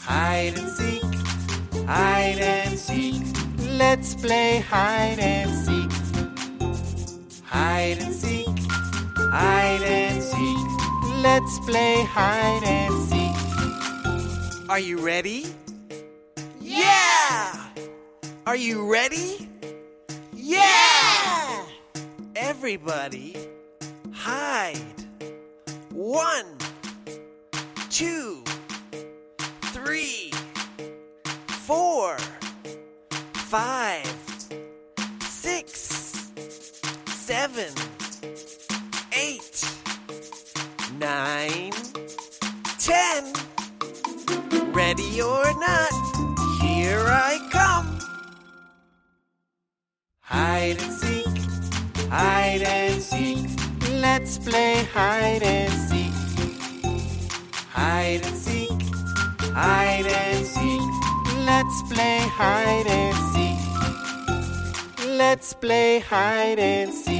Hide and seek, hide and seek. Let's play hide and seek. Hide and seek, hide and seek. Let's play hide and seek. Are you ready? Yeah! Are you ready? Yeah! Everybody, hide. One, two, five, six, seven, eight, nine, ten. Ready or not, here I come. Hide and seek, hide and seek. Let's play hide and seek. Hide and seek, hide and seek. Let's play hide and. Let's play hide and seek.